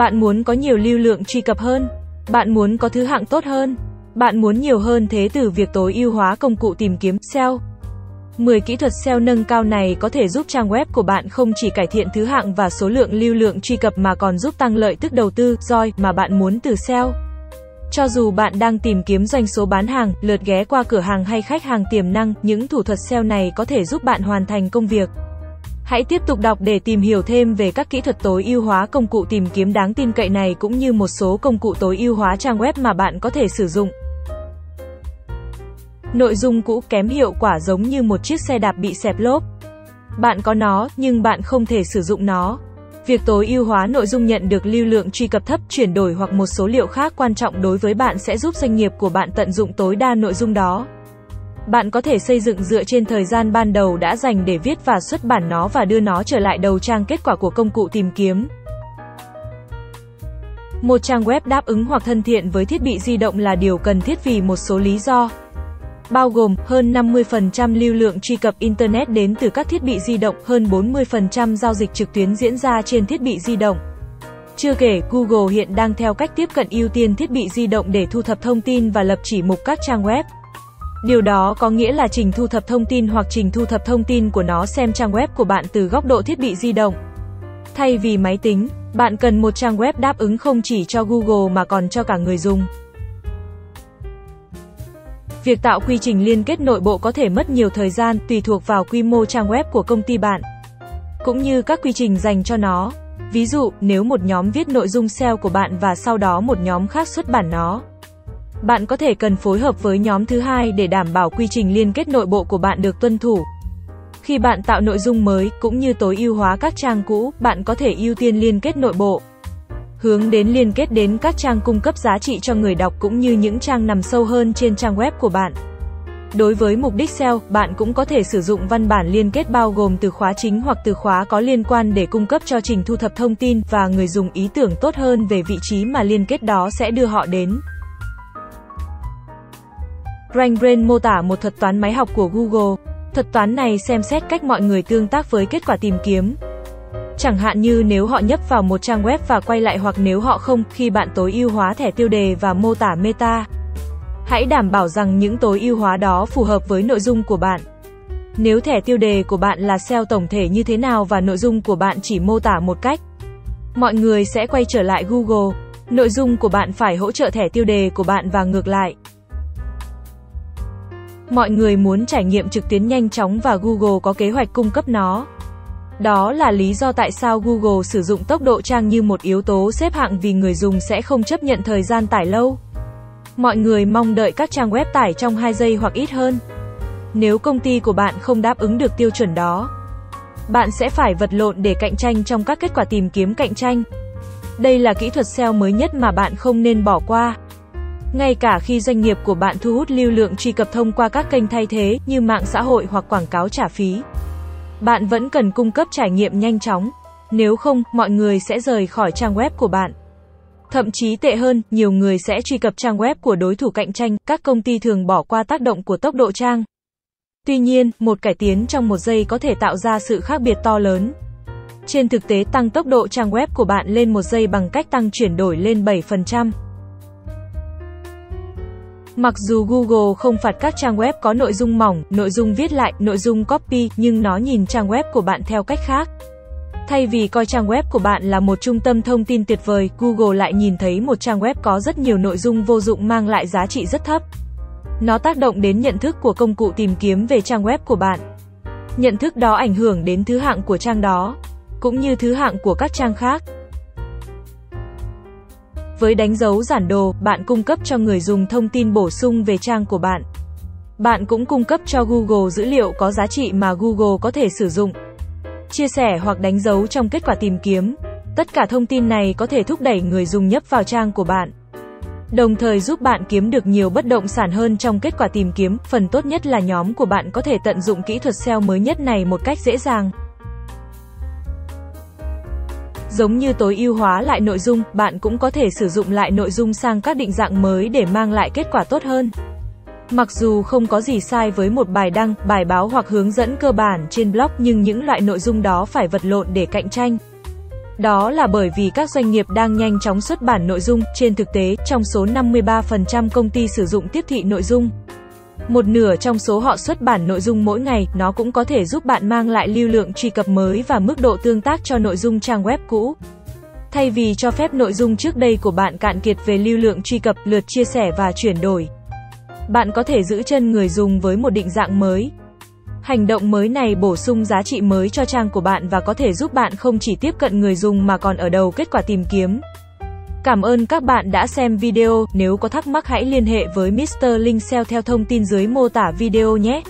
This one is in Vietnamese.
Bạn muốn có nhiều lưu lượng truy cập hơn. Bạn muốn có thứ hạng tốt hơn. Bạn muốn nhiều hơn thế từ việc tối ưu hóa công cụ tìm kiếm SEO. 10 kỹ thuật SEO nâng cao này có thể giúp trang web của bạn không chỉ cải thiện thứ hạng và số lượng lưu lượng truy cập mà còn giúp tăng lợi tức đầu tư, ROI mà bạn muốn từ SEO. Cho dù bạn đang tìm kiếm doanh số bán hàng, lượt ghé qua cửa hàng hay khách hàng tiềm năng, những thủ thuật SEO này có thể giúp bạn hoàn thành công việc. Hãy tiếp tục đọc để tìm hiểu thêm về các kỹ thuật tối ưu hóa công cụ tìm kiếm đáng tin cậy này cũng như một số công cụ tối ưu hóa trang web mà bạn có thể sử dụng. Nội dung cũ kém hiệu quả giống như một chiếc xe đạp bị xẹp lốp. Bạn có nó, nhưng bạn không thể sử dụng nó. Việc tối ưu hóa nội dung nhận được lưu lượng truy cập thấp, chuyển đổi hoặc một số liệu khác quan trọng đối với bạn sẽ giúp doanh nghiệp của bạn tận dụng tối đa nội dung đó. Bạn có thể xây dựng dựa trên thời gian ban đầu đã dành để viết và xuất bản nó và đưa nó trở lại đầu trang kết quả của công cụ tìm kiếm. Một trang web đáp ứng hoặc thân thiện với thiết bị di động là điều cần thiết vì một số lý do. Bao gồm, hơn 50% lưu lượng truy cập Internet đến từ các thiết bị di động, hơn 40% giao dịch trực tuyến diễn ra trên thiết bị di động. Chưa kể, Google hiện đang theo cách tiếp cận ưu tiên thiết bị di động để thu thập thông tin và lập chỉ mục các trang web. Điều đó có nghĩa là trình thu thập thông tin hoặc trình thu thập thông tin của nó xem trang web của bạn từ góc độ thiết bị di động. Thay vì máy tính, bạn cần một trang web đáp ứng không chỉ cho Google mà còn cho cả người dùng. Việc tạo quy trình liên kết nội bộ có thể mất nhiều thời gian tùy thuộc vào quy mô trang web của công ty bạn, cũng như các quy trình dành cho nó. Ví dụ, nếu một nhóm viết nội dung SEO của bạn và sau đó một nhóm khác xuất bản nó, bạn có thể cần phối hợp với nhóm thứ hai để đảm bảo quy trình liên kết nội bộ của bạn được tuân thủ. Khi bạn tạo nội dung mới, cũng như tối ưu hóa các trang cũ, bạn có thể ưu tiên liên kết nội bộ. Hướng đến liên kết đến các trang cung cấp giá trị cho người đọc cũng như những trang nằm sâu hơn trên trang web của bạn. Đối với mục đích SEO, bạn cũng có thể sử dụng văn bản liên kết bao gồm từ khóa chính hoặc từ khóa có liên quan để cung cấp cho trình thu thập thông tin và người dùng ý tưởng tốt hơn về vị trí mà liên kết đó sẽ đưa họ đến. RankBrain mô tả một thuật toán máy học của Google. Thuật toán này xem xét cách mọi người tương tác với kết quả tìm kiếm. Chẳng hạn như nếu họ nhấp vào một trang web và quay lại hoặc nếu họ không, khi bạn tối ưu hóa thẻ tiêu đề và mô tả meta. Hãy đảm bảo rằng những tối ưu hóa đó phù hợp với nội dung của bạn. Nếu thẻ tiêu đề của bạn là SEO tổng thể như thế nào và nội dung của bạn chỉ mô tả một cách, mọi người sẽ quay trở lại Google. Nội dung của bạn phải hỗ trợ thẻ tiêu đề của bạn và ngược lại. Mọi người muốn trải nghiệm trực tuyến nhanh chóng và Google có kế hoạch cung cấp nó. Đó là lý do tại sao Google sử dụng tốc độ trang như một yếu tố xếp hạng vì người dùng sẽ không chấp nhận thời gian tải lâu. Mọi người mong đợi các trang web tải trong 2 giây hoặc ít hơn. Nếu công ty của bạn không đáp ứng được tiêu chuẩn đó, bạn sẽ phải vật lộn để cạnh tranh trong các kết quả tìm kiếm cạnh tranh. Đây là kỹ thuật SEO mới nhất mà bạn không nên bỏ qua. Ngay cả khi doanh nghiệp của bạn thu hút lưu lượng truy cập thông qua các kênh thay thế như mạng xã hội hoặc quảng cáo trả phí, bạn vẫn cần cung cấp trải nghiệm nhanh chóng. Nếu không, mọi người sẽ rời khỏi trang web của bạn. Thậm chí tệ hơn, nhiều người sẽ truy cập trang web của đối thủ cạnh tranh, các công ty thường bỏ qua tác động của tốc độ trang. Tuy nhiên, một cải tiến trong một giây có thể tạo ra sự khác biệt to lớn. Trên thực tế tăng tốc độ trang web của bạn lên một giây bằng cách tăng chuyển đổi lên 7%. Mặc dù Google không phạt các trang web có nội dung mỏng, nội dung viết lại, nội dung copy, nhưng nó nhìn trang web của bạn theo cách khác. Thay vì coi trang web của bạn là một trung tâm thông tin tuyệt vời, Google lại nhìn thấy một trang web có rất nhiều nội dung vô dụng mang lại giá trị rất thấp. Nó tác động đến nhận thức của công cụ tìm kiếm về trang web của bạn. Nhận thức đó ảnh hưởng đến thứ hạng của trang đó, cũng như thứ hạng của các trang khác. Với đánh dấu giản đồ, bạn cung cấp cho người dùng thông tin bổ sung về trang của bạn. Bạn cũng cung cấp cho Google dữ liệu có giá trị mà Google có thể sử dụng. Chia sẻ hoặc đánh dấu trong kết quả tìm kiếm. Tất cả thông tin này có thể thúc đẩy người dùng nhấp vào trang của bạn. Đồng thời giúp bạn kiếm được nhiều bất động sản hơn trong kết quả tìm kiếm. Phần tốt nhất là nhóm của bạn có thể tận dụng kỹ thuật SEO mới nhất này một cách dễ dàng. Giống như tối ưu hóa lại nội dung, bạn cũng có thể sử dụng lại nội dung sang các định dạng mới để mang lại kết quả tốt hơn. Mặc dù không có gì sai với một bài đăng, bài báo hoặc hướng dẫn cơ bản trên blog nhưng những loại nội dung đó phải vật lộn để cạnh tranh. Đó là bởi vì các doanh nghiệp đang nhanh chóng xuất bản nội dung, trên thực tế, trong số 53% công ty sử dụng tiếp thị nội dung. Một nửa trong số họ xuất bản nội dung mỗi ngày, nó cũng có thể giúp bạn mang lại lưu lượng truy cập mới và mức độ tương tác cho nội dung trang web cũ. Thay vì cho phép nội dung trước đây của bạn cạn kiệt về lưu lượng truy cập, lượt chia sẻ và chuyển đổi, bạn có thể giữ chân người dùng với một định dạng mới. Hành động mới này bổ sung giá trị mới cho trang của bạn và có thể giúp bạn không chỉ tiếp cận người dùng mà còn ở đầu kết quả tìm kiếm. Cảm ơn các bạn đã xem video, nếu có thắc mắc hãy liên hệ với Mr. Linh SEO theo thông tin dưới mô tả video nhé.